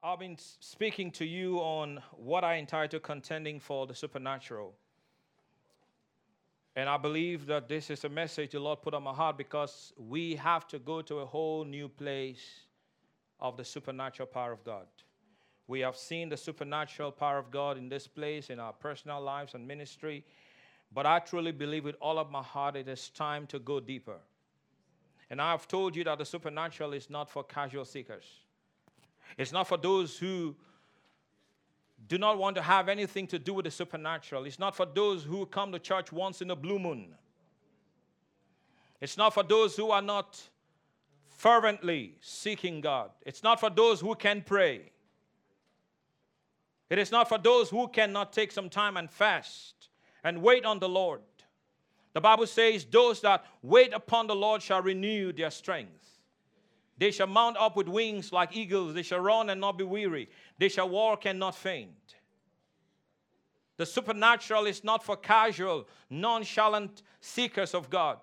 I've been speaking to you on what I entitled Contending for the Supernatural. And I believe that this is a message the Lord put on my heart because we have to go to a whole new place of the supernatural power of God. We have seen the supernatural power of God in this place, in our personal lives and ministry. But I truly believe with all of my heart it is time to go deeper. And I've told you that the supernatural is not for casual seekers, it's not for those who do not want to have anything to do with the supernatural. It's not for those who come to church once in a blue moon. It's not for those who are not fervently seeking God. It's not for those who can pray. It is not for those who cannot take some time and fast and wait on the Lord. The Bible says, Those that wait upon the Lord shall renew their strength. They shall mount up with wings like eagles. They shall run and not be weary. They shall walk and not faint. The supernatural is not for casual, nonchalant seekers of God.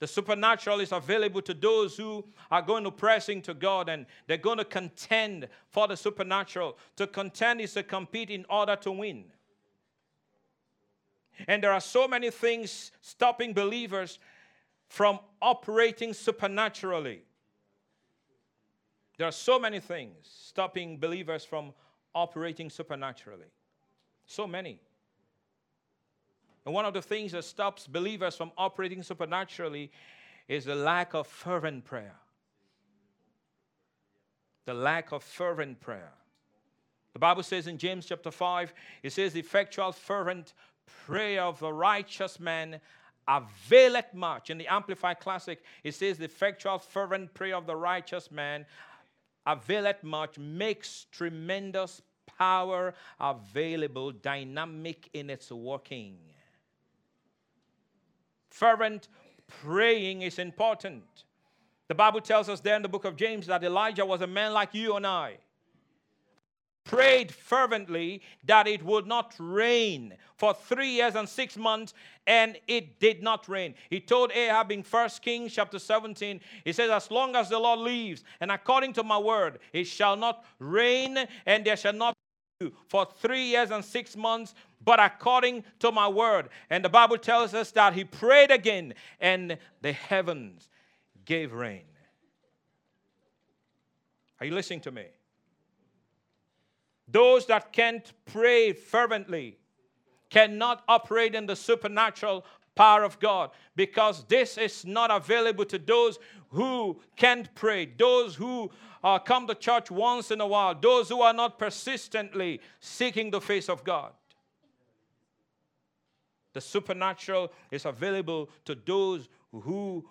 The supernatural is available to those who are going to press into God and they're going to contend for the supernatural. To contend is to compete in order to win. And there are so many things stopping believers from operating supernaturally. There are so many things stopping believers from operating supernaturally. So many. And one of the things that stops believers from operating supernaturally is the lack of fervent prayer. The lack of fervent prayer. The Bible says in James chapter 5, it says, effectual, fervent prayer of the righteous man availeth much. In the Amplified Classic, it says, the effectual, fervent prayer of the righteous man availeth much, makes tremendous power available, dynamic in its working. Fervent praying is important. The Bible tells us there in the book of James that Elijah was a man like you and I. Prayed fervently that it would not rain for three years and six months, and it did not rain. He told Ahab in 1 Kings chapter 17, he says, As long as the Lord lives, and according to my word, it shall not rain, and there shall not be for three years and six months, but according to my word. And the Bible tells us that he prayed again, and the heavens gave rain. Are you listening to me? Those that can't pray fervently cannot operate in the supernatural power of God because this is not available to those who can't pray, those who uh, come to church once in a while, those who are not persistently seeking the face of God. The supernatural is available to those who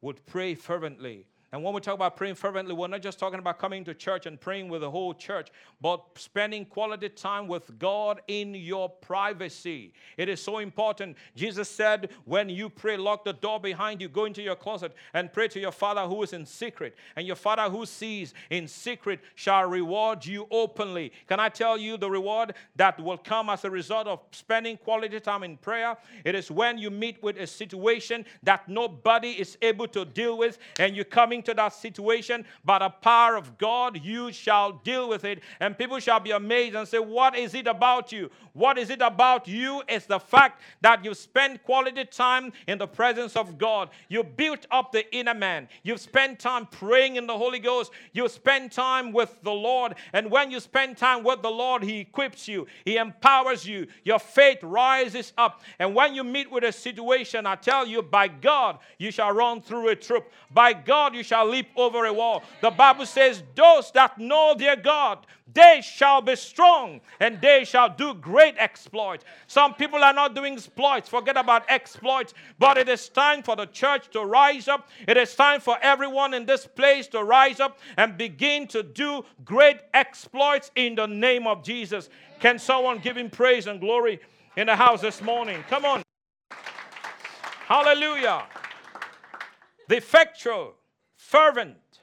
would pray fervently and when we talk about praying fervently, we're not just talking about coming to church and praying with the whole church, but spending quality time with God in your privacy. It is so important. Jesus said, when you pray, lock the door behind you, go into your closet and pray to your Father who is in secret. And your Father who sees in secret shall reward you openly. Can I tell you the reward that will come as a result of spending quality time in prayer? It is when you meet with a situation that nobody is able to deal with and you come into that situation, by the power of God, you shall deal with it. And people shall be amazed and say, What is it about you? What is it about you? It's the fact that you spend quality time in the presence of God. You built up the inner man. You've spent time praying in the Holy Ghost. You spend time with the Lord. And when you spend time with the Lord, He equips you, He empowers you. Your faith rises up. And when you meet with a situation, I tell you, by God, you shall run through a troop. By God, you shall leap over a wall. The Bible says, Those that know their God, they shall be strong and they shall do great exploits. Some people are not doing exploits, forget about exploits, but it is time for the church to rise up. It is time for everyone in this place to rise up and begin to do great exploits in the name of Jesus. Can someone give him praise and glory in the house this morning? Come on. Hallelujah. The effectual, fervent,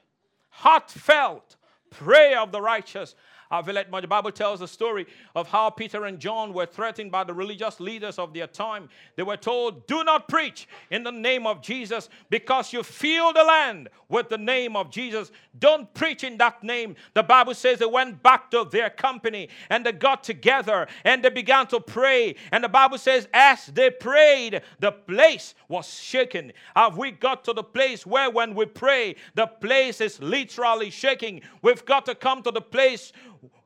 heartfelt prayer of the righteous it much. The Bible tells the story of how Peter and John were threatened by the religious leaders of their time. They were told, Do not preach in the name of Jesus because you fill the land with the name of Jesus. Don't preach in that name. The Bible says they went back to their company and they got together and they began to pray. And the Bible says, as they prayed, the place was shaken. Have we got to the place where when we pray, the place is literally shaking? We've got to come to the place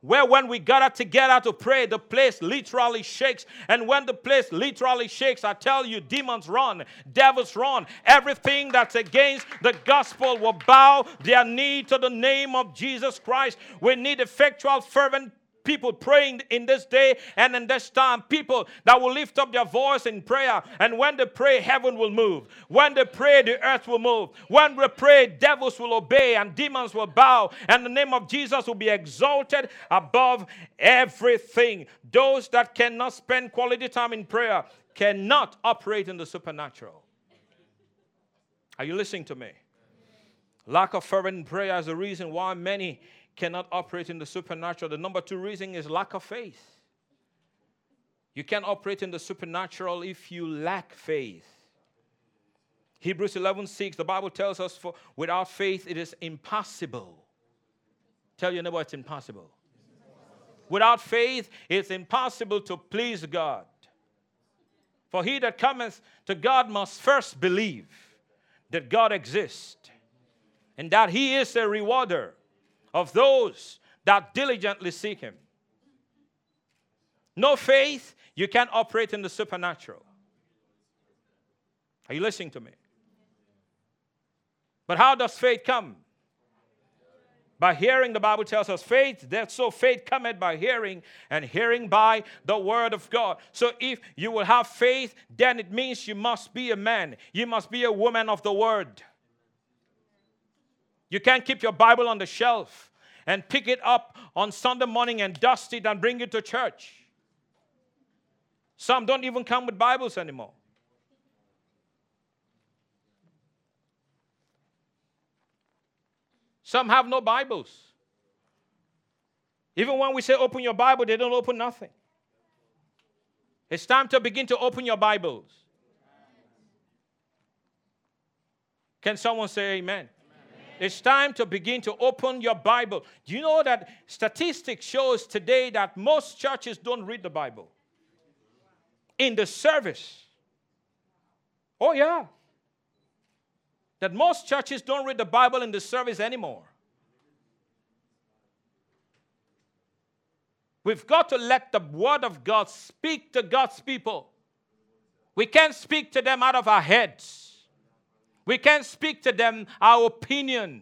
where when we gather together to pray, the place literally shakes. And when the place literally shakes, I tell you, demons run, devils run. Everything that's against the gospel will bow their knee to the name of Jesus Christ. We need effectual, fervent people praying in this day and in this time, people that will lift up their voice in prayer. And when they pray, heaven will move. When they pray, the earth will move. When we pray, devils will obey and demons will bow, and the name of Jesus will be exalted above everything. Those that cannot spend quality time in prayer cannot operate in the supernatural. Are you listening to me? Lack of fervent prayer is the reason why many cannot operate in the supernatural. The number two reason is lack of faith. You can't operate in the supernatural if you lack faith. Hebrews 11 6, the Bible tells us, for without faith it is impossible. Tell your neighbor it's impossible. Without faith, it's impossible to please God. For he that cometh to God must first believe that God exists and that he is a rewarder of those that diligently seek Him. No faith, you can't operate in the supernatural. Are you listening to me? But how does faith come? By hearing, the Bible tells us faith, that so faith cometh by hearing, and hearing by the word of God. So if you will have faith, then it means you must be a man, you must be a woman of the word. You can't keep your Bible on the shelf and pick it up on Sunday morning and dust it and bring it to church. Some don't even come with Bibles anymore. Some have no Bibles. Even when we say open your Bible, they don't open nothing. It's time to begin to open your Bibles. Can someone say amen? It's time to begin to open your Bible. Do you know that statistics shows today that most churches don't read the Bible in the service? Oh yeah. That most churches don't read the Bible in the service anymore. We've got to let the Word of God speak to God's people. We can't speak to them out of our heads. We can't speak to them our opinion.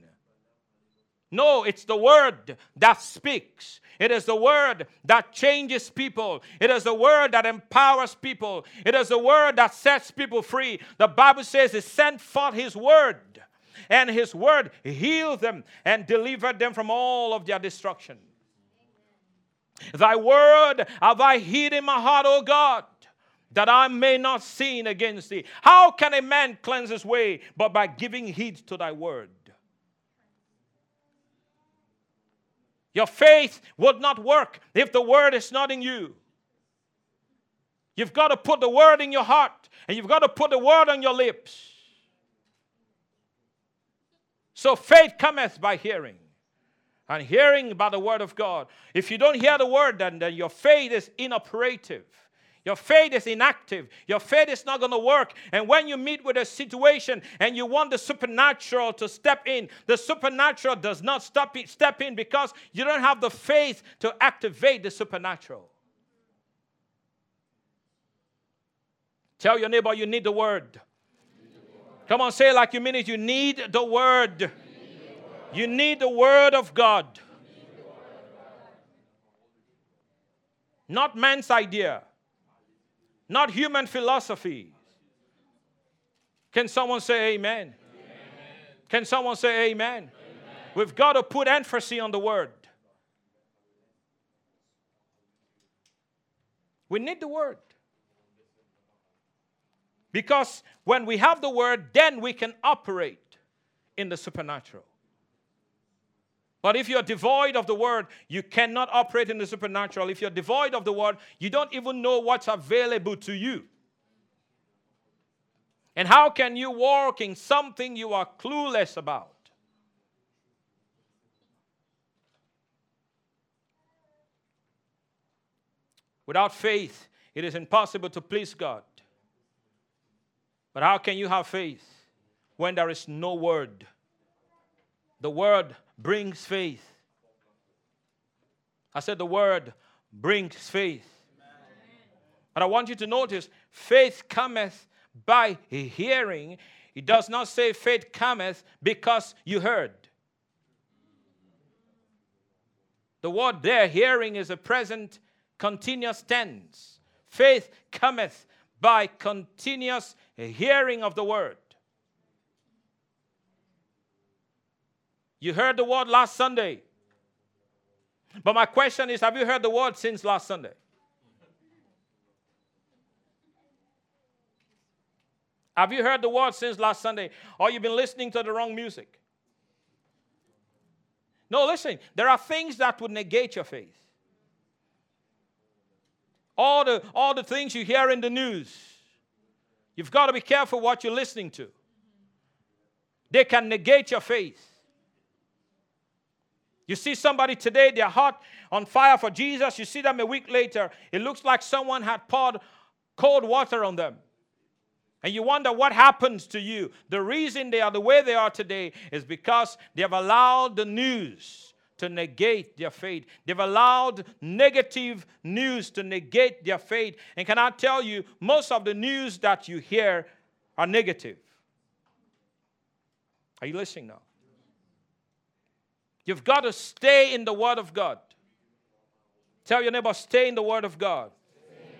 No, it's the word that speaks. It is the word that changes people. It is the word that empowers people. It is the word that sets people free. The Bible says He sent forth His word, and His word healed them and delivered them from all of their destruction. Thy word have I hid in my heart, O God, that I may not sin against thee. How can a man cleanse his way but by giving heed to thy word? Your faith would not work if the word is not in you. You've got to put the word in your heart and you've got to put the word on your lips. So faith cometh by hearing, and hearing by the word of God. If you don't hear the word, then, then your faith is inoperative. Your faith is inactive. Your faith is not going to work. And when you meet with a situation and you want the supernatural to step in, the supernatural does not stop, step in because you don't have the faith to activate the supernatural. Tell your neighbor you need the word. Come on, say it like you mean it. You need the word. You need the word of God. Not man's idea not human philosophy. Can someone say amen? amen? Can someone say amen? amen? We've got to put emphasis on the word. We need the word. Because when we have the word, then we can operate in the supernatural. But if you're devoid of the word, you cannot operate in the supernatural. If you're devoid of the word, you don't even know what's available to you. And how can you walk in something you are clueless about? Without faith, it is impossible to please God. But how can you have faith when there is no word? The word brings faith. I said the word brings faith. and I want you to notice faith cometh by hearing. It does not say faith cometh because you heard. The word there, hearing, is a present continuous tense. Faith cometh by continuous hearing of the word. You heard the word last Sunday. But my question is have you heard the word since last Sunday? Have you heard the word since last Sunday? Or you've been listening to the wrong music? No, listen, there are things that would negate your faith. All the, all the things you hear in the news, you've got to be careful what you're listening to. They can negate your faith. You see somebody today, they're hot on fire for Jesus. You see them a week later, it looks like someone had poured cold water on them. And you wonder what happens to you. The reason they are the way they are today is because they have allowed the news to negate their faith. They've allowed negative news to negate their faith. And can I tell you, most of the news that you hear are negative. Are you listening now? You've got to stay in the Word of God. Tell your neighbor, stay in the Word of God.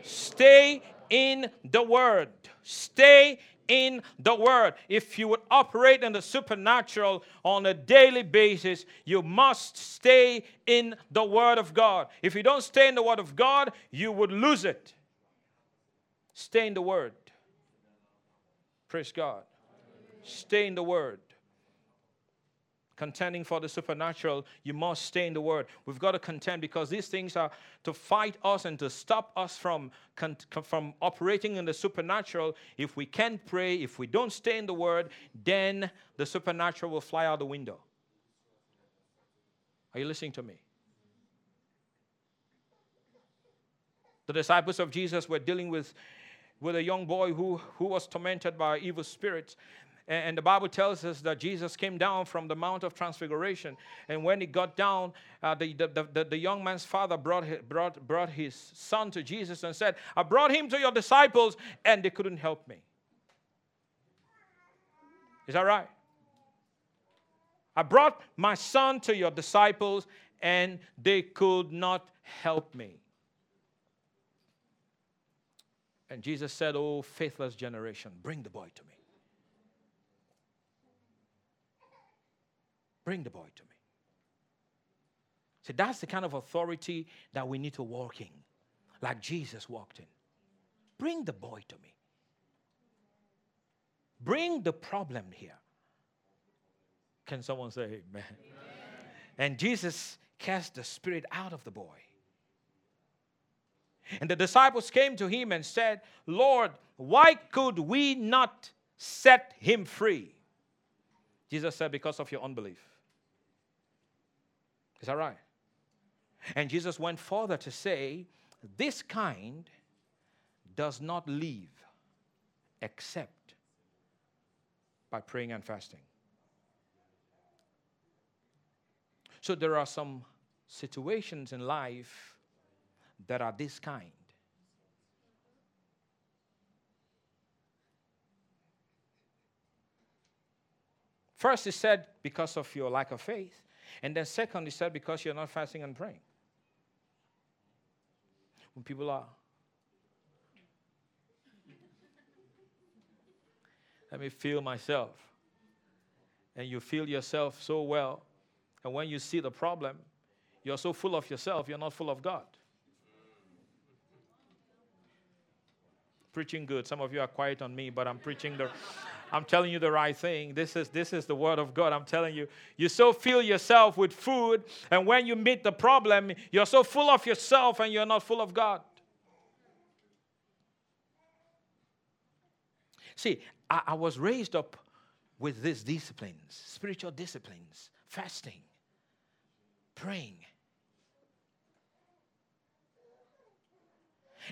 Stay in the Word. Stay in the Word. If you would operate in the supernatural on a daily basis, you must stay in the Word of God. If you don't stay in the Word of God, you would lose it. Stay in the Word. Praise God. Stay in the Word contending for the supernatural, you must stay in the Word. We've got to contend because these things are to fight us and to stop us from, from operating in the supernatural. If we can't pray, if we don't stay in the Word, then the supernatural will fly out the window. Are you listening to me? The disciples of Jesus were dealing with, with a young boy who, who was tormented by evil spirits. And the Bible tells us that Jesus came down from the Mount of Transfiguration. And when he got down, uh, the, the, the, the, young man's father brought, brought, brought his son to Jesus and said, I brought him to your disciples, and they couldn't help me. Is that right? I brought my son to your disciples, and they could not help me. And Jesus said, Oh, faithless generation, bring the boy to me. Bring the boy to me. See, that's the kind of authority that we need to walk in, like Jesus walked in. Bring the boy to me. Bring the problem here. Can someone say amen? amen? And Jesus cast the spirit out of the boy. And the disciples came to him and said, Lord, why could we not set him free? Jesus said, Because of your unbelief. Is that right? And Jesus went further to say, This kind does not leave except by praying and fasting. So there are some situations in life that are this kind. First, he said, because of your lack of faith. And then, second, he said, because you're not fasting and praying. When people are, let me feel myself. And you feel yourself so well. And when you see the problem, you're so full of yourself, you're not full of God. Preaching good. Some of you are quiet on me, but I'm preaching the I'm telling you the right thing. This is this is the word of God. I'm telling you. You so fill yourself with food, and when you meet the problem, you're so full of yourself and you're not full of God. See, I, I was raised up with these disciplines, spiritual disciplines, fasting, praying.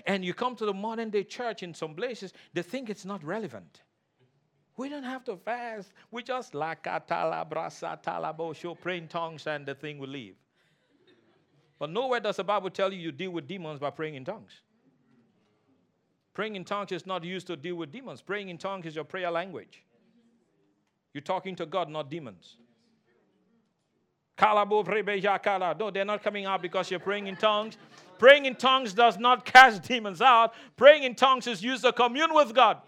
And you come to the modern day church in some places, they think it's not relevant. We don't have to fast. We just lakatala brasa pray in tongues, and the thing will leave. But nowhere does the Bible tell you you deal with demons by praying in tongues. Praying in tongues is not used to deal with demons. Praying in tongues is your prayer language. You're talking to God, not demons. No, they're not coming out because you're praying in tongues. Praying in tongues does not cast demons out. Praying in tongues is used to commune with God.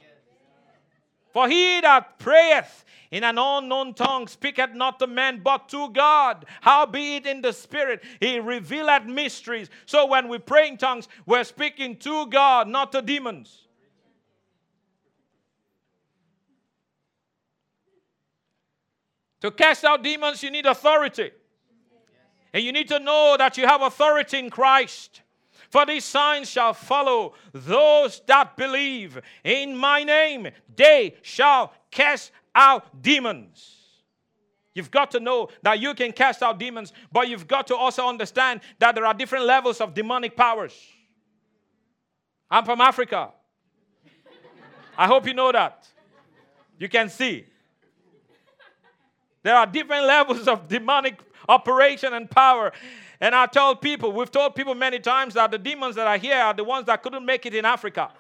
For he that prayeth in an unknown tongue speaketh not to men but to God. Howbeit in the spirit he revealeth mysteries. So when we pray in tongues, we're speaking to God, not to demons. To cast out demons, you need authority. And you need to know that you have authority in Christ. For these signs shall follow those that believe. In my name, they shall cast out demons. You've got to know that you can cast out demons, but you've got to also understand that there are different levels of demonic powers. I'm from Africa. I hope you know that. You can see. There are different levels of demonic operation and power. And I tell people, we've told people many times that the demons that are here are the ones that couldn't make it in Africa.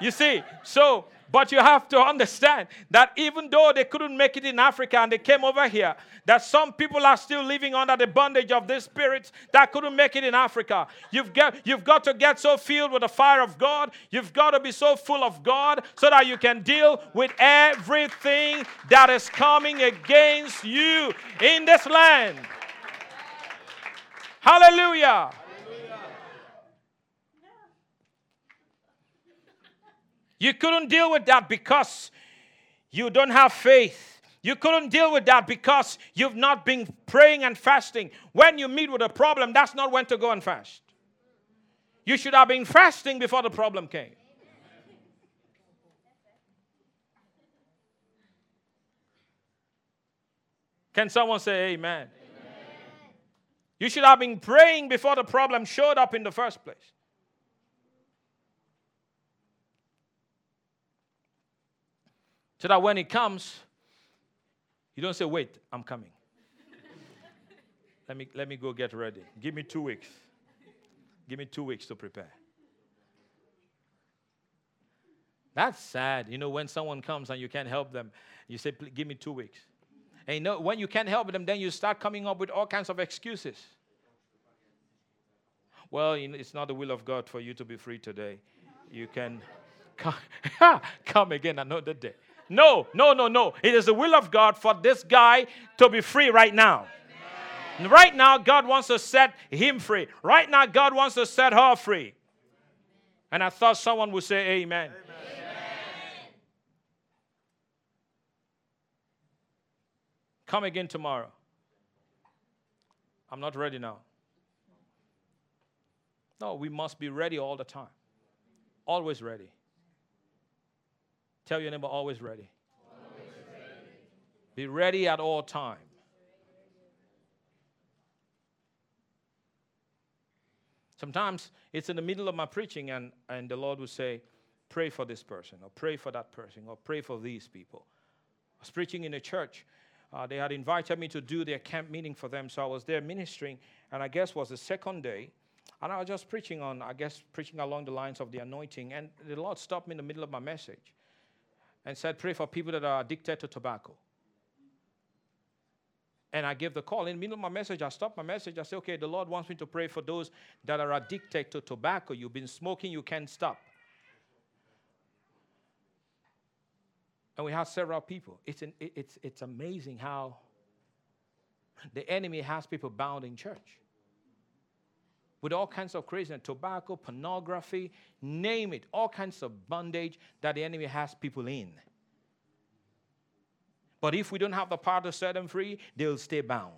You see, so but you have to understand that even though they couldn't make it in Africa and they came over here, that some people are still living under the bondage of these spirits that couldn't make it in Africa. You've got, you've got to get so filled with the fire of God. You've got to be so full of God so that you can deal with everything that is coming against you in this land. Hallelujah. You couldn't deal with that because you don't have faith. You couldn't deal with that because you've not been praying and fasting. When you meet with a problem, that's not when to go and fast. You should have been fasting before the problem came. Can someone say amen? You should have been praying before the problem showed up in the first place. So that when it comes, you don't say, wait, I'm coming. let, me, let me go get ready. Give me two weeks. Give me two weeks to prepare. That's sad. You know, when someone comes and you can't help them, you say, give me two weeks. And you know, when you can't help them, then you start coming up with all kinds of excuses. Well, it's not the will of God for you to be free today. You can come, come again another day. No, no, no, no. It is the will of God for this guy to be free right now. Amen. Right now, God wants to set him free. Right now, God wants to set her free. And I thought someone would say, Amen. Amen. Come again tomorrow. I'm not ready now. No, we must be ready all the time. Always ready. Tell your neighbor, always ready. Always ready. Be ready at all time. Sometimes it's in the middle of my preaching, and, and the Lord will say, Pray for this person, or pray for that person, or pray for these people. I was preaching in a church. Uh, they had invited me to do their camp meeting for them, so I was there ministering, and I guess was the second day. And I was just preaching on, I guess, preaching along the lines of the anointing. And the Lord stopped me in the middle of my message and said, Pray for people that are addicted to tobacco. And I gave the call. In the middle of my message, I stopped my message. I said, Okay, the Lord wants me to pray for those that are addicted to tobacco. You've been smoking, you can't stop. And we have several people. It's, an, it's, it's amazing how the enemy has people bound in church with all kinds of craziness tobacco, pornography, name it, all kinds of bondage that the enemy has people in. But if we don't have the power to set them free, they'll stay bound.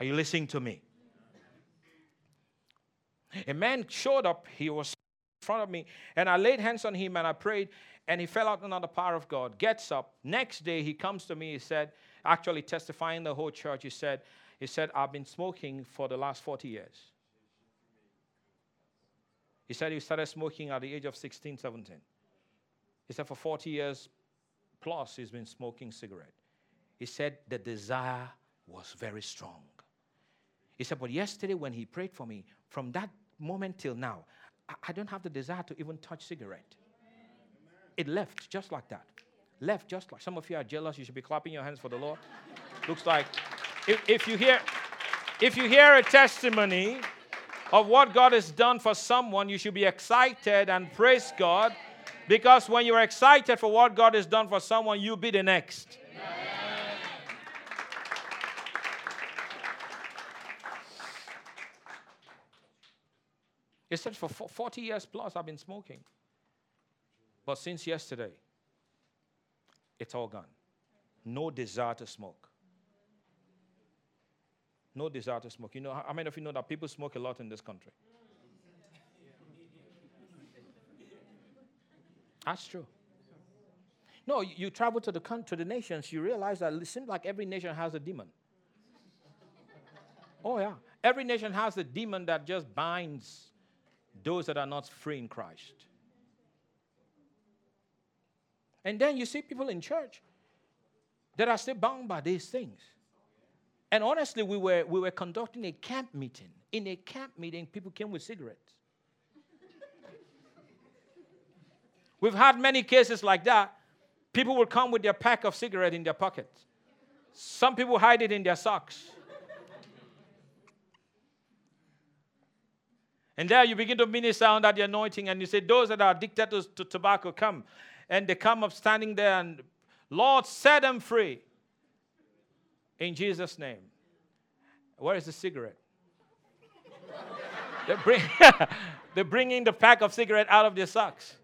Are you listening to me? A man showed up, he was front of me, and I laid hands on him and I prayed, and he fell out under the power of God. Gets up. Next day, he comes to me, he said, actually testifying the whole church, he said, he said, I've been smoking for the last 40 years. He said he started smoking at the age of 16, 17. He said for 40 years plus he's been smoking cigarette. He said the desire was very strong. He said, but yesterday when he prayed for me, from that moment till now, I don't have the desire to even touch cigarette. It left just like that. Left just like some of you are jealous. You should be clapping your hands for the Lord. Looks like if, if you hear if you hear a testimony of what God has done for someone, you should be excited and praise God. Because when you're excited for what God has done for someone, you'll be the next. He said, For 40 years plus, I've been smoking. But since yesterday, it's all gone. No desire to smoke. No desire to smoke. You know, how many of you know that people smoke a lot in this country? That's true. No, you travel to the country, to the nations, you realize that it seems like every nation has a demon. Oh, yeah. Every nation has a demon that just binds those that are not free in Christ. And then you see people in church that are still bound by these things. And honestly, we were, we were conducting a camp meeting. In a camp meeting, people came with cigarettes. We've had many cases like that. People will come with their pack of cigarette in their pockets. Some people hide it in their socks. And there you begin to minister under the anointing, and you say, Those that are addicted to, to tobacco come. And they come up standing there, and Lord, set them free. In Jesus' name. Where is the cigarette? they're, bring, they're bringing the pack of cigarette out of their socks.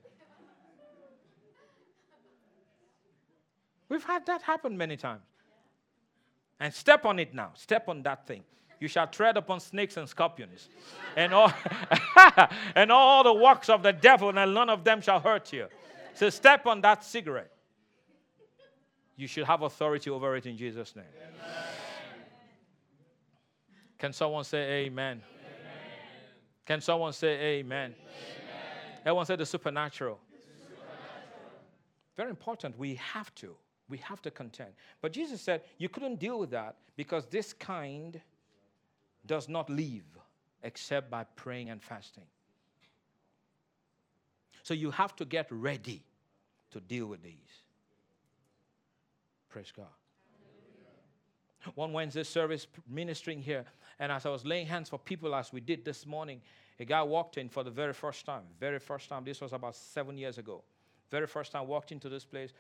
We've had that happen many times. And step on it now. Step on that thing. You shall tread upon snakes and scorpions and all, and all the works of the devil, and none of them shall hurt you. So step on that cigarette you should have authority over it in Jesus' name. Amen. Can someone say amen? amen? Can someone say amen? amen. Everyone supernatural. the supernatural. Very important. We have to. We have to contend. But Jesus said you couldn't deal with that because this kind does not leave except by praying and fasting. So you have to get ready to deal with these. Praise God. One Wednesday service ministering here, and as I was laying hands for people as we did this morning, a guy walked in for the very first time. Very first time. This was about seven years ago. Very first time walked into this place.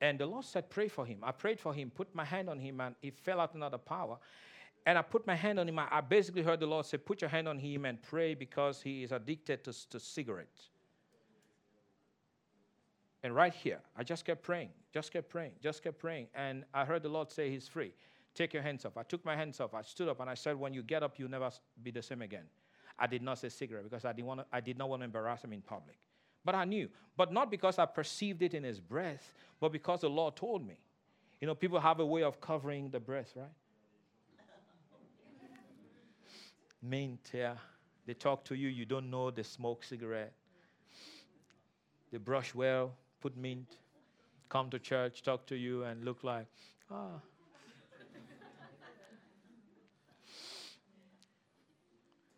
And the Lord said, Pray for him. I prayed for him, put my hand on him, and he fell out another power. And I put my hand on him. I basically heard the Lord say, Put your hand on him and pray because he is addicted to, to cigarettes. And right here, I just kept praying, just kept praying, just kept praying. And I heard the Lord say, He's free. Take your hands off. I took my hands off. I stood up and I said, When you get up, you'll never be the same again. I did not say cigarette because I, didn't want to, I did not want to embarrass him in public. But I knew. But not because I perceived it in his breath, but because the Lord told me. You know, people have a way of covering the breath, right? Mint, yeah. They talk to you, you don't know they smoke cigarette. They brush well, put mint, come to church, talk to you, and look like, ah.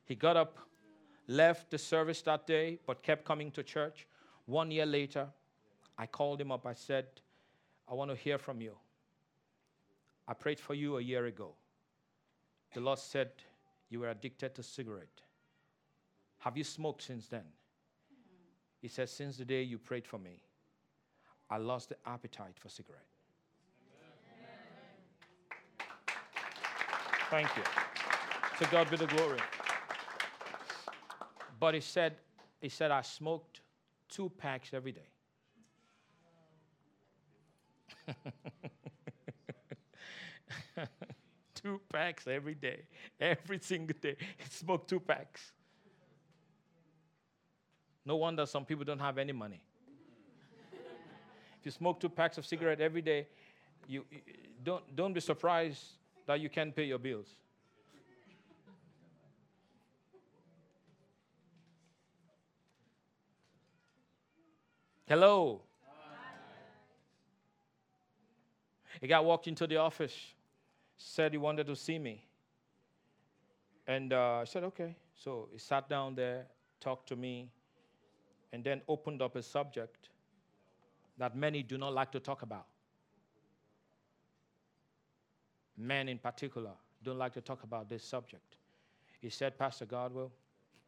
he got up, left the service that day, but kept coming to church. One year later, I called him up. I said, I want to hear from you. I prayed for you a year ago. The Lord said you were addicted to cigarette. Have you smoked since then? He said, Since the day you prayed for me, I lost the appetite for cigarette. Thank you. To God be the glory. But he said, he said, I smoked two packs every day. two packs every day, every single day. He smoked two packs. No wonder some people don't have any money. if you smoke two packs of cigarette every day, you, you don't, don't be surprised that you can't pay your bills. Hello. A guy walked into the office, said he wanted to see me. And uh, I said, okay. So he sat down there, talked to me, and then opened up a subject that many do not like to talk about. Men in particular don't like to talk about this subject. He said, Pastor Godwill,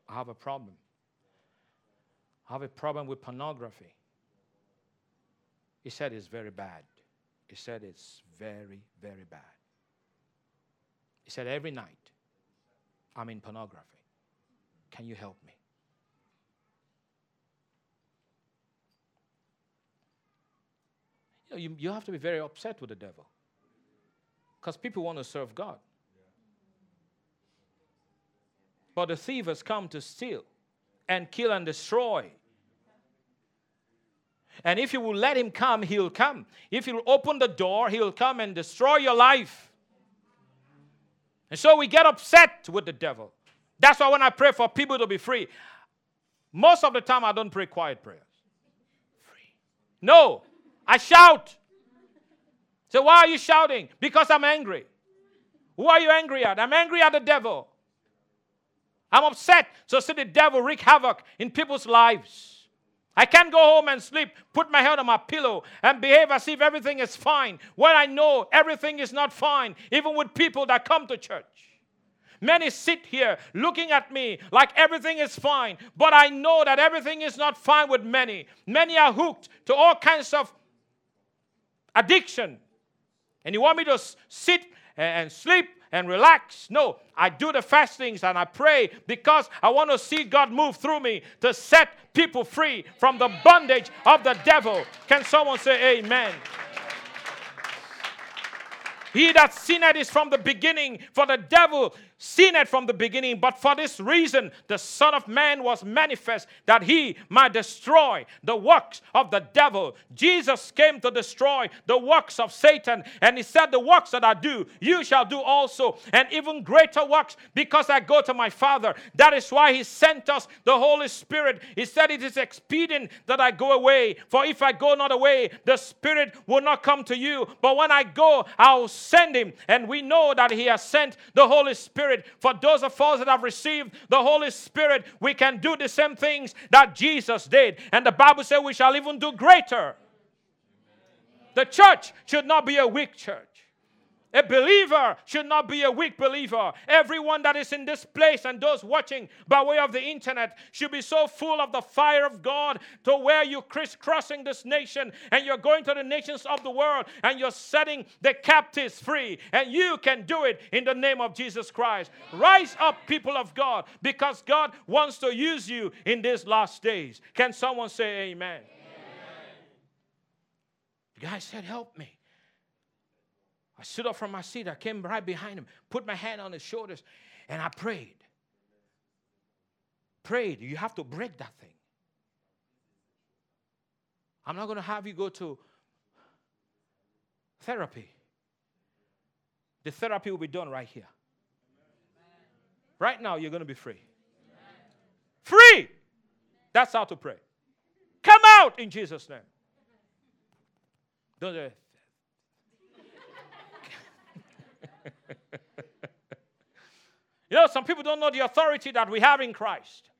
I have a problem. I have a problem with pornography. He said it's very bad. He said it's very, very bad. He said, Every night I'm in pornography. Can you help me? You, know, you, you have to be very upset with the devil because people want to serve God. But the thief has come to steal and kill and destroy. And if you will let him come, he'll come. If you'll open the door, he'll come and destroy your life. And so we get upset with the devil. That's why when I pray for people to be free, most of the time I don't pray quiet prayers. Free. No, I shout. So why are you shouting? Because I'm angry. Who are you angry at? I'm angry at the devil. I'm upset. So see the devil wreak havoc in people's lives. I can't go home and sleep, put my head on my pillow, and behave as if everything is fine when I know everything is not fine, even with people that come to church. Many sit here looking at me like everything is fine, but I know that everything is not fine with many. Many are hooked to all kinds of addiction. And you want me to sit and sleep and relax. No, I do the fastings and I pray because I want to see God move through me to set people free from the bondage of the devil. Can someone say amen? He that sinned is from the beginning, for the devil seen it from the beginning, but for this reason the Son of Man was manifest that he might destroy the works of the devil. Jesus came to destroy the works of Satan, and he said, The works that I do, you shall do also, and even greater works because I go to my Father. That is why he sent us the Holy Spirit. He said, It is expedient that I go away, for if I go not away, the Spirit will not come to you. But when I go, I'll send him, and we know that he has sent the Holy Spirit Spirit. For those of us that have received the Holy Spirit, we can do the same things that Jesus did. And the Bible says we shall even do greater. The church should not be a weak church. A believer should not be a weak believer. Everyone that is in this place and those watching by way of the internet should be so full of the fire of God to where you're crisscrossing this nation and you're going to the nations of the world and you're setting the captives free. And you can do it in the name of Jesus Christ. Rise up, people of God, because God wants to use you in these last days. Can someone say amen? amen. The guy said, Help me. I stood up from my seat. I came right behind him, put my hand on his shoulders, and I prayed. Prayed. You have to break that thing. I'm not going to have you go to therapy. The therapy will be done right here. Right now, you're going to be free. Free! That's how to pray. Come out in Jesus' name. Don't you know, some people don't know the authority that we have in Christ.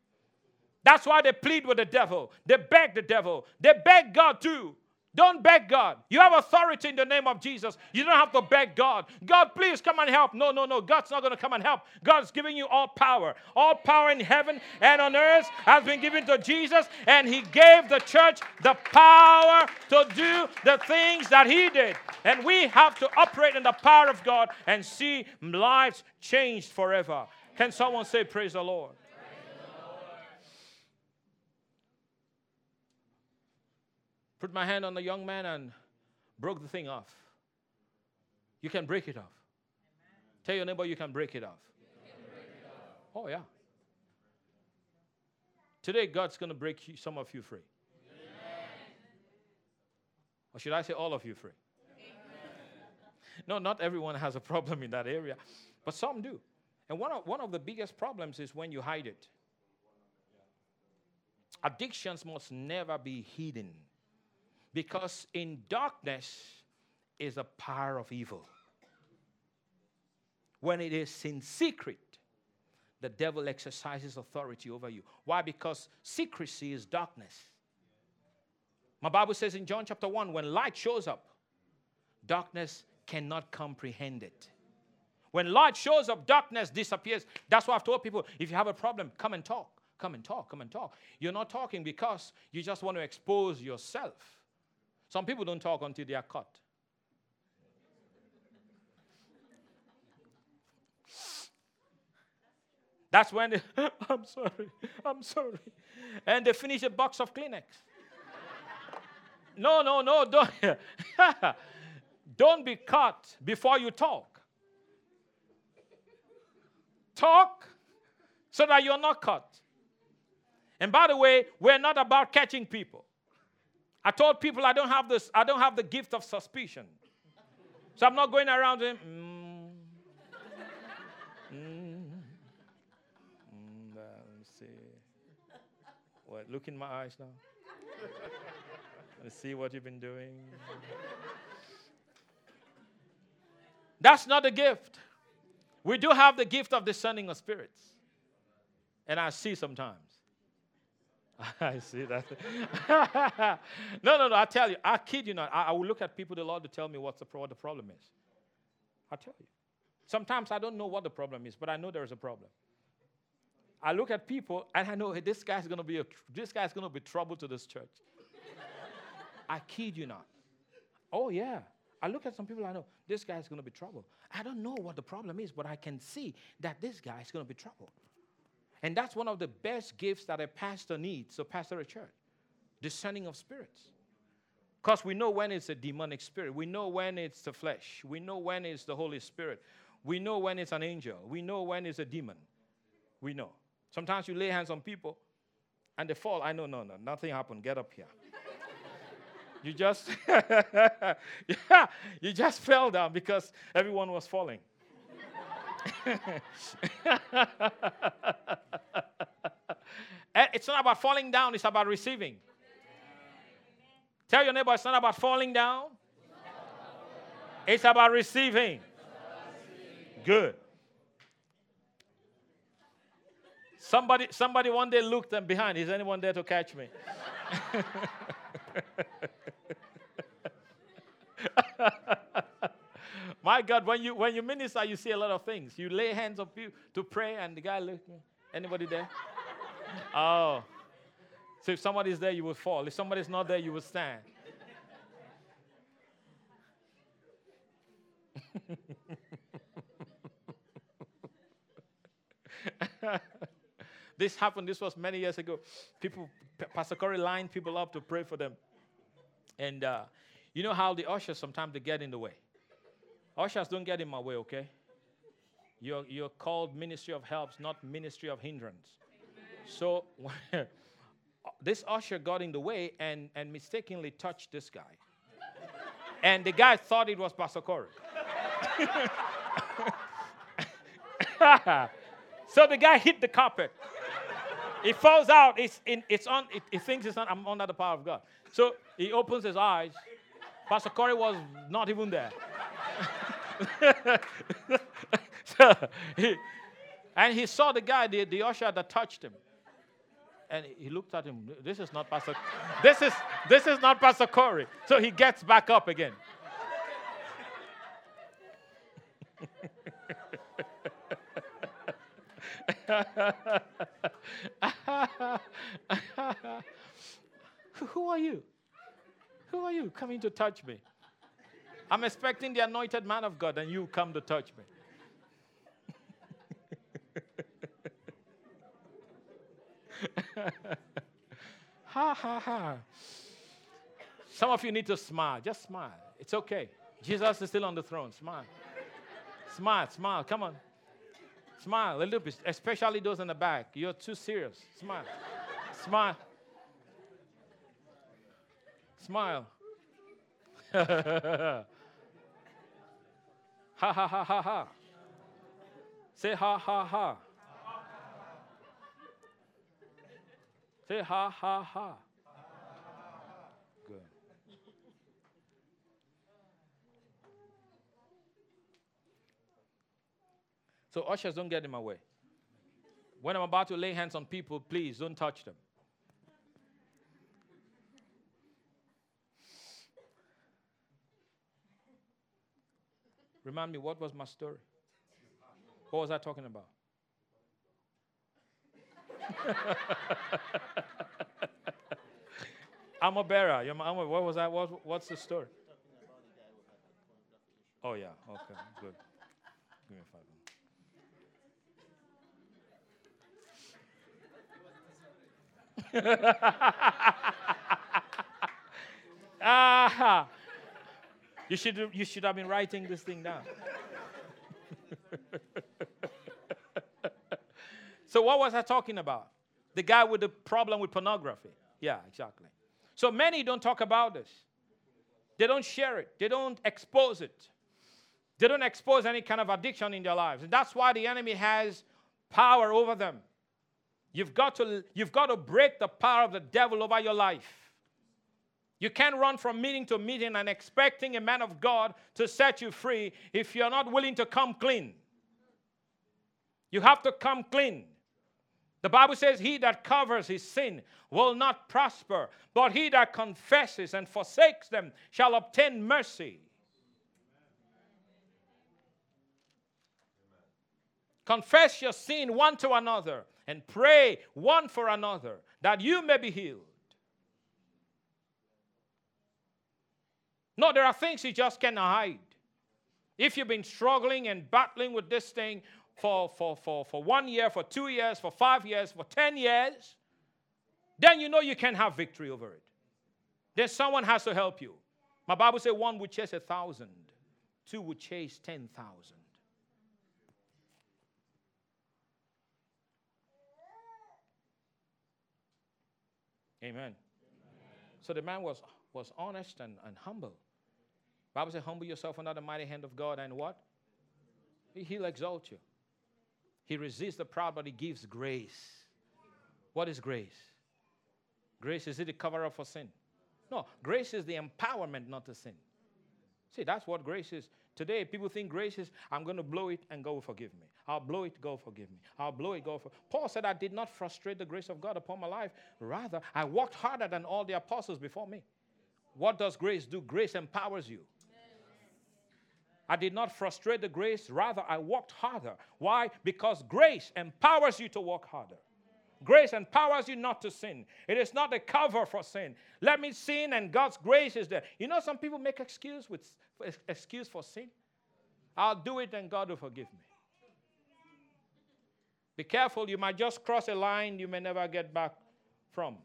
That's why they plead with the devil. They beg the devil. They beg God too. Don't beg God. You have authority in the name of Jesus. You don't have to beg God. God, please come and help. No, no, no. God's not going to come and help. God's giving you all power. All power in heaven and on earth has been given to Jesus, and He gave the church the power to do the things that He did. And we have to operate in the power of God and see lives changed forever. Can someone say, Praise the Lord? Put my hand on the young man and broke the thing off. You can break it off. Tell your neighbor you can break it off. Break it off. Oh, yeah. Today, God's going to break some of you free. Amen. Or should I say, all of you free? Amen. No, not everyone has a problem in that area, but some do. And one of, one of the biggest problems is when you hide it. Addictions must never be hidden because in darkness is a power of evil. When it is in secret, the devil exercises authority over you. Why? Because secrecy is darkness. My Bible says in John chapter 1 when light shows up, darkness cannot comprehend it. When light shows up, darkness disappears. That's why I've told people if you have a problem, come and talk. Come and talk. Come and talk. You're not talking because you just want to expose yourself. Some people don't talk until they are caught. That's when they, I'm sorry, I'm sorry. And they finish a box of Kleenex. no, no, no, don't. don't be caught before you talk. Talk so that you're not caught. And by the way, we're not about catching people. I told people I don't have this, I don't have the gift of suspicion. So I'm not going around saying, mm, mm, What? Look in my eyes now. Let's see what you've been doing. That's not a gift. We do have the gift of discerning of spirits. And I see sometimes. I see that. no, no, no. I tell you, I kid you not. I, I, will look at people, the Lord, to tell me what's the, what the problem is. I tell you. Sometimes I don't know what the problem is, but I know there is a problem. I look at people and I know hey, this guy's gonna be a, this guy's gonna be trouble to this church. I kid you not. Oh yeah. I look at some people I know, this guy's gonna be trouble. I don't know what the problem is, but I can see that this guy is gonna be trouble. And that's one of the best gifts that a pastor needs, a pastor a church. Discerning of spirits. Because we know when it's a demonic spirit. We know when it's the flesh. We know when it's the Holy Spirit. We know when it's an angel. We know when it's a demon. We know. Sometimes you lay hands on people and they fall. I know, no, no, nothing happened. Get up here. you just, yeah, you just fell down because everyone was falling. Eh, it's not about falling down, it's about receiving. Tell your neighbor it's not about falling down, it's about receiving. Good. Somebody, somebody one day looked them behind. Is anyone there to catch me? My God, when you when you minister, you see a lot of things. You lay hands on people to pray, and the guy look. Anybody there? oh. So if somebody's there, you will fall. If somebody's not there, you will stand. This happened, this was many years ago. People, Pastor Corey lined people up to pray for them. And uh, you know how the ushers sometimes they get in the way. Ushers don't get in my way, okay? You're, you're called ministry of helps, not ministry of hindrance. So this usher got in the way and, and mistakenly touched this guy. and the guy thought it was Pastor Corey. so the guy hit the carpet. It falls out. It's, in, it's on. It, it thinks it's on. I'm under the power of God. So he opens his eyes. Pastor Corey was not even there. so he, and he saw the guy, the, the usher that touched him. And he looked at him. This is not Pastor. This is this is not Pastor Corey. So he gets back up again. Who are you? Who are you coming to touch me? I'm expecting the anointed man of God, and you come to touch me. ha ha ha. Some of you need to smile. Just smile. It's okay. Jesus is still on the throne. Smile. Smile, smile. Come on. Smile a little bit, especially those in the back. You're too serious. Smile. Smile. Smile. ha ha ha ha ha. Say ha ha ha. Say ha ha ha. Good. So ushers don't get in my way. When I'm about to lay hands on people, please don't touch them. Remind me, what was my story? What was I talking about? I'm a bearer. I'm a, what was that? What, what's the story? Oh, yeah. Okay, good. Give me five minutes. you should, you should have been writing this thing down. so, what was I talking about? The guy with the problem with pornography. Yeah, exactly. So, many don't talk about this. They don't share it, they don't expose it. They don't expose any kind of addiction in their lives. And that's why the enemy has power over them. You've got to, you've got to break the power of the devil over your life. You can't run from meeting to meeting and expecting a man of God to set you free if you're not willing to come clean. You have to come clean. The Bible says, He that covers his sin will not prosper, but he that confesses and forsakes them shall obtain mercy. Confess your sin one to another and pray one for another that you may be healed. No, there are things you just cannot hide. If you've been struggling and battling with this thing for, for, for, for one year, for two years, for five years, for 10 years, then you know you can have victory over it. Then someone has to help you. My Bible says one would chase a thousand, two would chase 10,000. Amen. Amen. So the man was, was honest and, and humble. Bible says, humble yourself under the mighty hand of God, and what? He'll exalt you. He resists the proud, but he gives grace. What is grace? Grace is it the cover up for sin? No, grace is the empowerment not to sin. See, that's what grace is. Today, people think grace is, I'm going to blow it and God will forgive me. I'll blow it, God forgive me. I'll blow it, God for. Paul said, I did not frustrate the grace of God upon my life. Rather, I worked harder than all the apostles before me. What does grace do? Grace empowers you. I did not frustrate the grace, rather, I worked harder. Why? Because grace empowers you to work harder. Grace empowers you not to sin. It is not a cover for sin. Let me sin and God's grace is there. You know, some people make excuse with excuse for sin. I'll do it and God will forgive me. Be careful, you might just cross a line you may never get back from.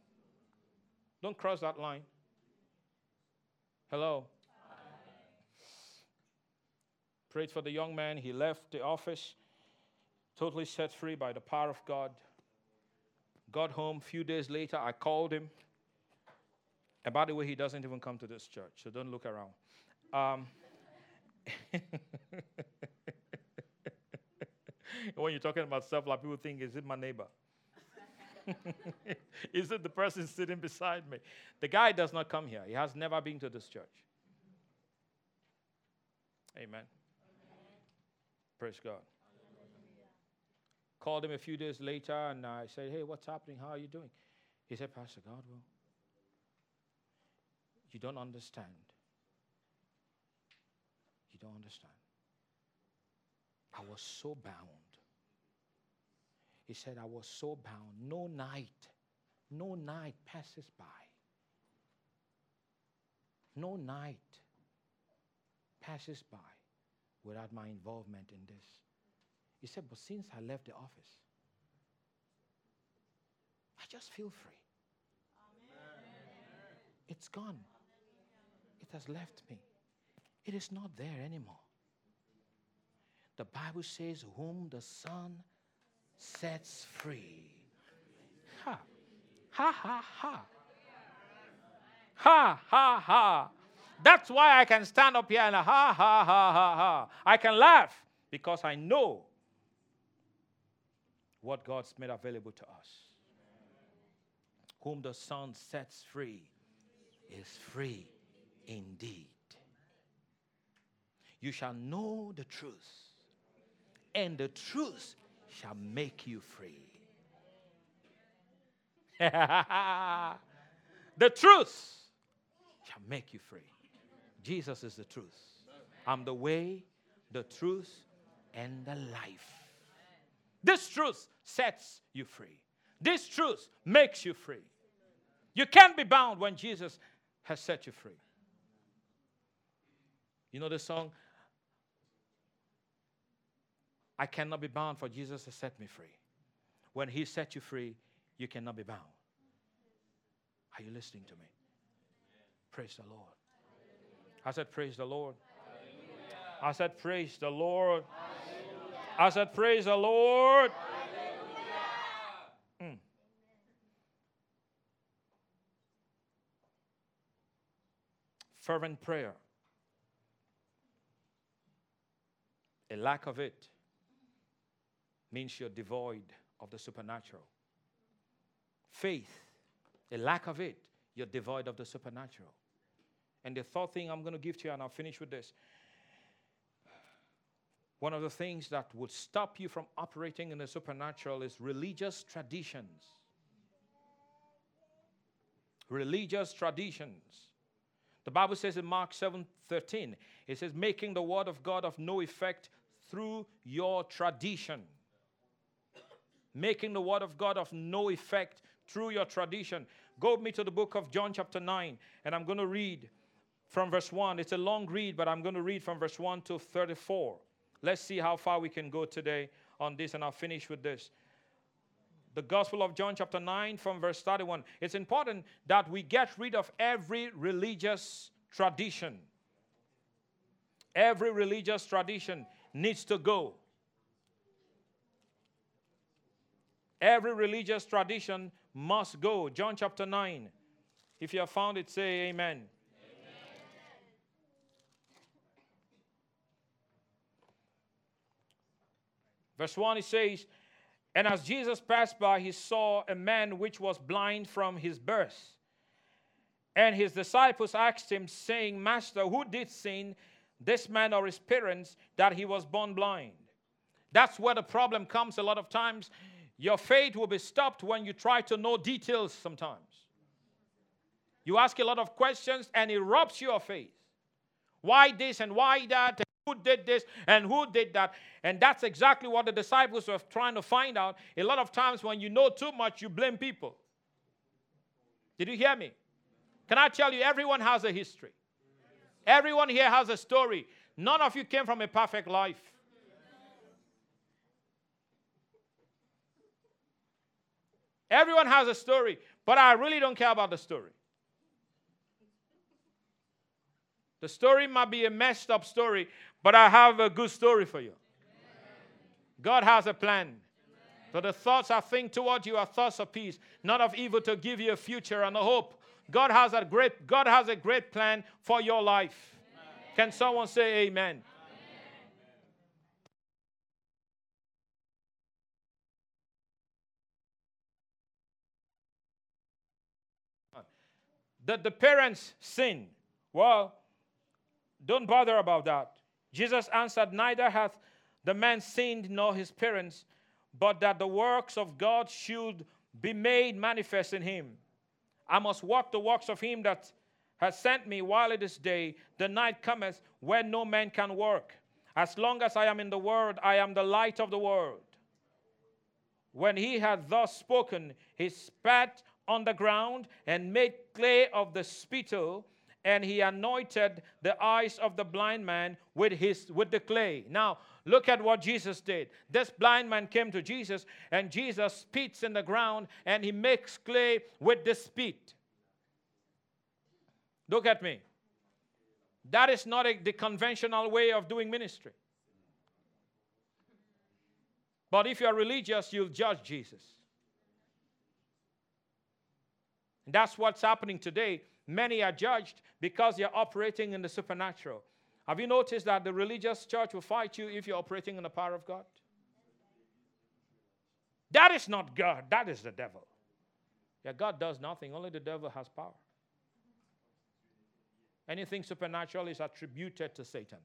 Don't cross that line. Hello? Prayed for the young man. He left the office, totally set free by the power of God. Got home a few days later. I called him. And by the way, he doesn't even come to this church, so don't look around. Um, when you're talking about stuff like people think, is it my neighbor? is it the person sitting beside me? The guy does not come here. He has never been to this church. Amen. Praise God. Called him a few days later and I said, Hey, what's happening? How are you doing? He said, Pastor Godwill, you don't understand. You don't understand. I was so bound. He said, I was so bound. No night, no night passes by. No night passes by without my involvement in this. He said, But since I left the office, I just feel free. Amen. It's gone. It has left me. it is not there anymore. The Bible says, Whom the Son sets free. Ha. Ha ha ha. Ha ha ha. That's why I can stand up here and ha ha ha ha ha. I can laugh because I know what God's made available to us. Whom the Son sets free is free indeed. You shall know the truth, and the truth shall make you free. the truth shall make you free. Jesus is the truth. I'm the way, the truth, and the life. This truth sets you free. This truth makes you free. You can't be bound when Jesus has set you free. You know the song? I cannot be bound, for Jesus has set me free. When He set you free, you cannot be bound. Are you listening to me? Praise the Lord. I said, Praise the Lord. I said, Praise the Lord. I said, Praise the Lord. Mm. Fervent prayer. A lack of it means you're devoid of the supernatural. Faith, a lack of it, you're devoid of the supernatural. And the third thing I'm going to give to you, and I'll finish with this. One of the things that would stop you from operating in the supernatural is religious traditions. Religious traditions. The Bible says in Mark 7 13, it says, making the word of God of no effect through your tradition. Making the word of God of no effect through your tradition. Go with me to the book of John, chapter 9, and I'm going to read from verse 1. It's a long read, but I'm going to read from verse 1 to 34. Let's see how far we can go today on this, and I'll finish with this. The Gospel of John, chapter 9, from verse 31. It's important that we get rid of every religious tradition. Every religious tradition needs to go. Every religious tradition must go. John chapter 9. If you have found it, say amen. Verse 1 it says, And as Jesus passed by, he saw a man which was blind from his birth. And his disciples asked him, saying, Master, who did sin, this man or his parents, that he was born blind? That's where the problem comes a lot of times. Your faith will be stopped when you try to know details sometimes. You ask a lot of questions and it robs your faith. Why this and why that? Who did this and who did that. And that's exactly what the disciples were trying to find out. A lot of times, when you know too much, you blame people. Did you hear me? Can I tell you, everyone has a history. Everyone here has a story. None of you came from a perfect life. Everyone has a story, but I really don't care about the story. The story might be a messed up story, but I have a good story for you. God has a plan. So the thoughts I think toward you are thoughts of peace, not of evil to give you a future and a hope. God has a great, God has a great plan for your life. Can someone say amen? That the parents sin. Well, don't bother about that. Jesus answered, Neither hath the man sinned nor his parents, but that the works of God should be made manifest in him. I must walk the works of him that has sent me while it is day. The night cometh when no man can work. As long as I am in the world, I am the light of the world. When he had thus spoken, he spat on the ground and made clay of the spittle and he anointed the eyes of the blind man with his with the clay now look at what jesus did this blind man came to jesus and jesus spits in the ground and he makes clay with the spit look at me That is not a, the conventional way of doing ministry. But if you're religious, you'll judge Jesus. And that's what's happening today. Many are judged because they're operating in the supernatural. Have you noticed that the religious church will fight you if you're operating in the power of God? That is not God, that is the devil. Yeah, God does nothing, only the devil has power. Anything supernatural is attributed to Satan.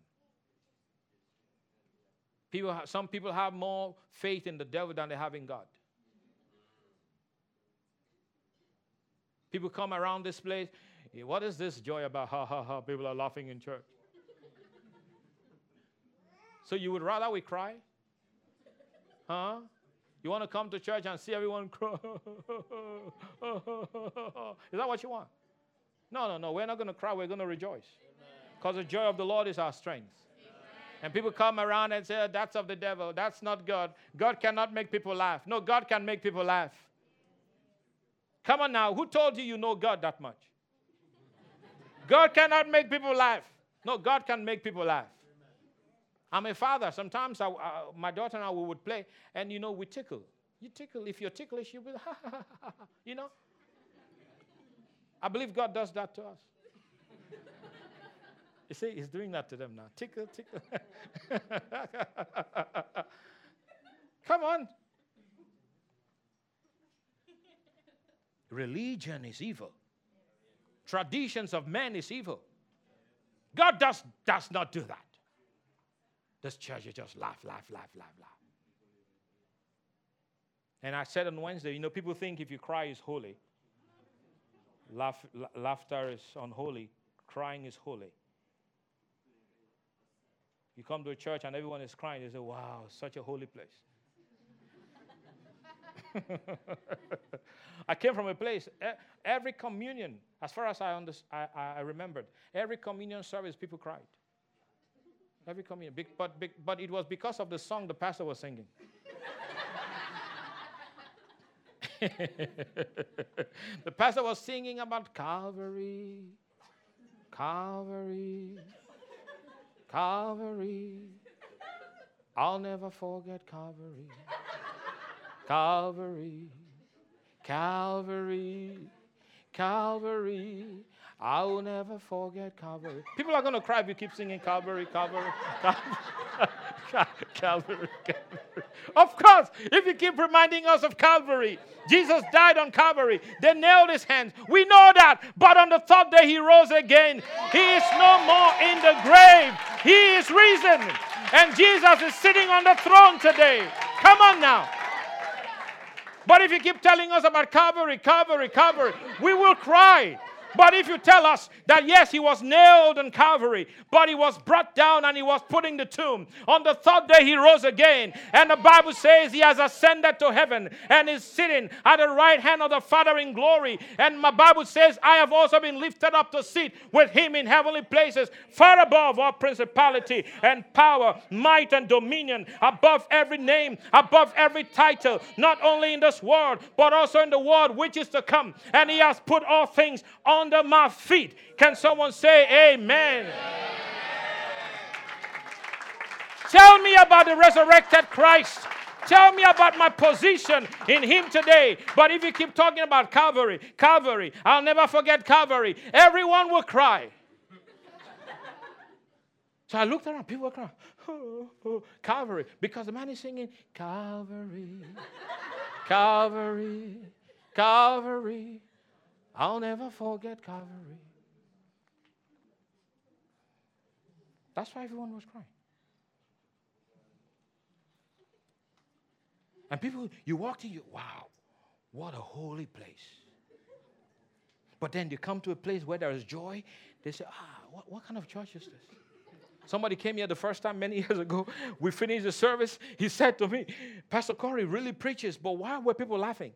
People have, some people have more faith in the devil than they have in God. People come around this place. What is this joy about? Ha ha ha. People are laughing in church. so you would rather we cry? Huh? You want to come to church and see everyone cry? is that what you want? No, no, no. We're not going to cry. We're going to rejoice. Because the joy of the Lord is our strength. And people come around and say, That's of the devil. That's not God. God cannot make people laugh. No, God can make people laugh. Come on now. Who told you you know God that much? God cannot make people laugh. No, God can make people laugh. I'm a father. Sometimes I, my daughter and I we would play, and you know, we tickle. You tickle. If you're ticklish, ha, ha, you know? I believe God does that to us. You see, he's doing that to them now. Tickle, tickle. Come on. Religion is evil. Traditions of men is evil. God does, does not do that. This church is just laugh, laugh, laugh, laugh, laugh. And I said on Wednesday, you know, people think if you cry is holy. Laugh, laughter is unholy. Crying is holy. You come to a church and everyone is crying. You say, wow, such a holy place. I came from a place, every communion, as far as I, under, I, I remembered, every communion service, people cried. Every communion. But, but it was because of the song the pastor was singing. the pastor was singing about Calvary, Calvary. Calvary. I'll never forget Calvary. Calvary. Calvary. Calvary. I will never forget Calvary. People are going to cry if you keep singing Calvary, Calvary, Calvary. Calvary, Calvary. Of course, if you keep reminding us of Calvary, Jesus died on Calvary. They nailed his hands. We know that. But on the third day, he rose again. He is no more in the grave. He is risen. And Jesus is sitting on the throne today. Come on now. But if you keep telling us about Calvary, Calvary, Calvary, we will cry. But if you tell us that yes, he was nailed on Calvary, but he was brought down and he was put in the tomb, on the third day he rose again. And the Bible says he has ascended to heaven and is sitting at the right hand of the Father in glory. And my Bible says, I have also been lifted up to sit with him in heavenly places, far above all principality and power, might and dominion, above every name, above every title, not only in this world, but also in the world which is to come. And he has put all things on under my feet. Can someone say amen? amen? Tell me about the resurrected Christ. Tell me about my position in Him today. But if you keep talking about Calvary, Calvary, I'll never forget Calvary, everyone will cry. So I looked around, people were crying, oh, oh, Calvary, because the man is singing, Calvary, Calvary, Calvary. I'll never forget Calvary. That's why everyone was crying. And people, you walked in, you, wow, what a holy place. But then you come to a place where there is joy, they say, ah, what, what kind of church is this? Somebody came here the first time many years ago. We finished the service. He said to me, Pastor Corey really preaches, but why were people laughing?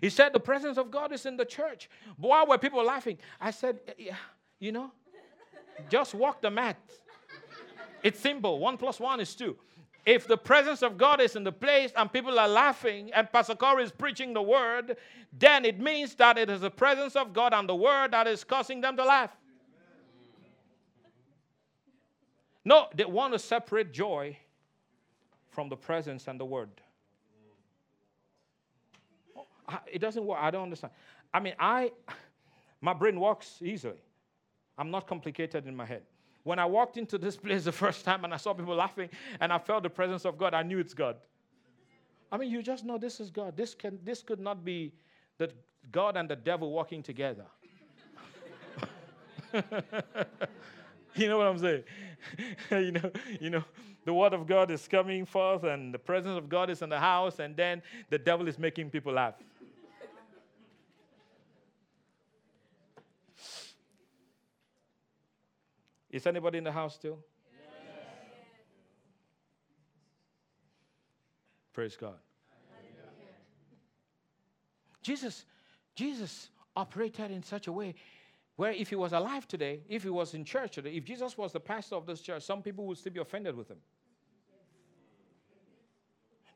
He said the presence of God is in the church. Why were people laughing? I said, eh, yeah, you know, just walk the mat. It's simple. One plus one is two. If the presence of God is in the place and people are laughing and Pastor Corey is preaching the word, then it means that it is the presence of God and the word that is causing them to laugh. No, they want to separate joy from the presence and the word. It doesn't work. I don't understand. I mean, I, my brain works easily. I'm not complicated in my head. When I walked into this place the first time and I saw people laughing and I felt the presence of God, I knew it's God. I mean, you just know this is God. This, can, this could not be that God and the devil walking together. you know what I'm saying? you know, you know, the word of God is coming forth and the presence of God is in the house, and then the devil is making people laugh. Is anybody in the house still? Yes. Praise God. Jesus, Jesus operated in such a way where if he was alive today, if he was in church today, if Jesus was the pastor of this church, some people would still be offended with him.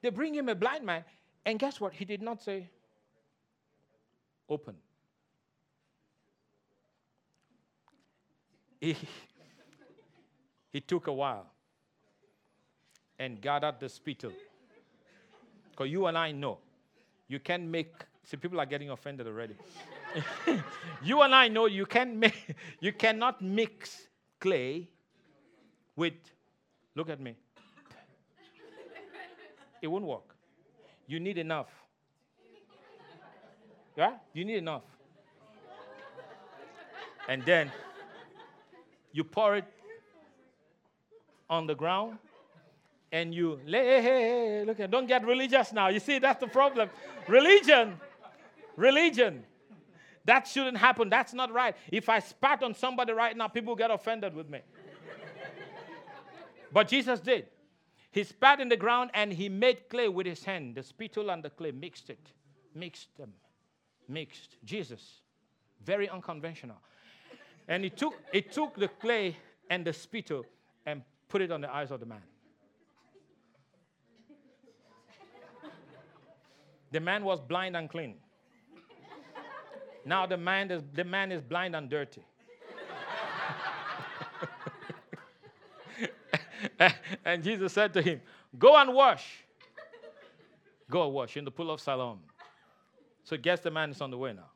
They bring him a blind man, and guess what? He did not say, open. He took a while and gathered the spittle. Because you and I know you can't make, see, people are getting offended already. you and I know you can't make, you cannot mix clay with, look at me. It won't work. You need enough. Yeah? You need enough. And then you pour it on the ground and you hey, hey, hey, look at don't get religious now. You see, that's the problem. religion, religion. That shouldn't happen. That's not right. If I spat on somebody right now, people get offended with me. but Jesus did. He spat in the ground and he made clay with his hand. The spittle and the clay mixed it, mixed them, mixed. Jesus, very unconventional. And he took, he took the clay and the spittle and put it on the eyes of the man. The man was blind and clean. Now the man is, the man is blind and dirty. and Jesus said to him, Go and wash. Go and wash in the pool of Siloam. So guess the man is on the way now.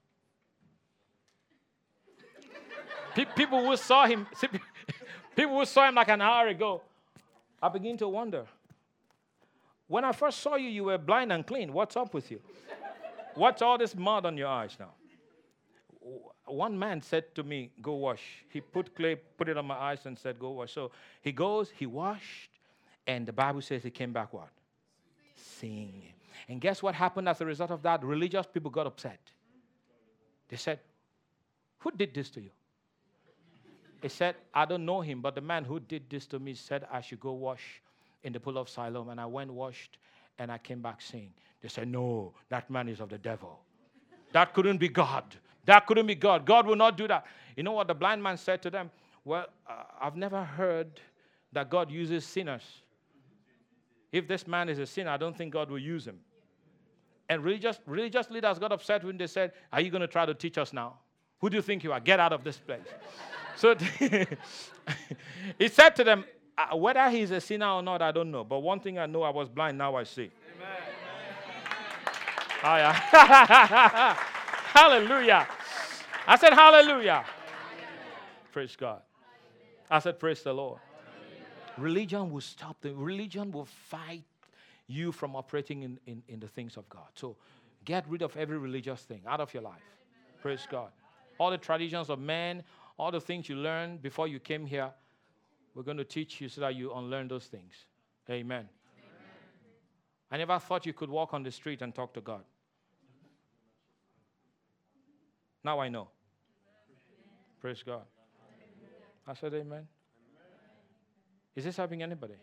People who saw him, People who saw him like an hour ago, I begin to wonder. When I first saw you, you were blind and clean. What's up with you? What's all this mud on your eyes now? One man said to me, Go wash. He put clay, put it on my eyes, and said, Go wash. So he goes, he washed, and the Bible says he came back what? Seeing. And guess what happened as a result of that? Religious people got upset. They said, Who did this to you? He said, I don't know him, but the man who did this to me said I should go wash in the pool of Siloam. And I went, washed, and I came back seeing. They said, No, that man is of the devil. That couldn't be God. That couldn't be God. God will not do that. You know what the blind man said to them? Well, uh, I've never heard that God uses sinners. If this man is a sinner, I don't think God will use him. And religious, religious leaders got upset when they said, Are you going to try to teach us now? Who do you think you are? Get out of this place. So he said to them, uh, whether he's a sinner or not, I don't know. But one thing I know, I was blind, now I see. Amen. Oh, yeah. hallelujah. I said, hallelujah. Praise God. I said, praise the Lord. Religion will stop the religion will fight you from operating in, in, in the things of God. So get rid of every religious thing out of your life. Praise God. All the traditions of men, all the things you learned before you came here, we're going to teach you so that you unlearn those things. Amen. Amen. I never thought you could walk on the street and talk to God. Now I know. Praise God. I said, Amen. Is this helping anybody?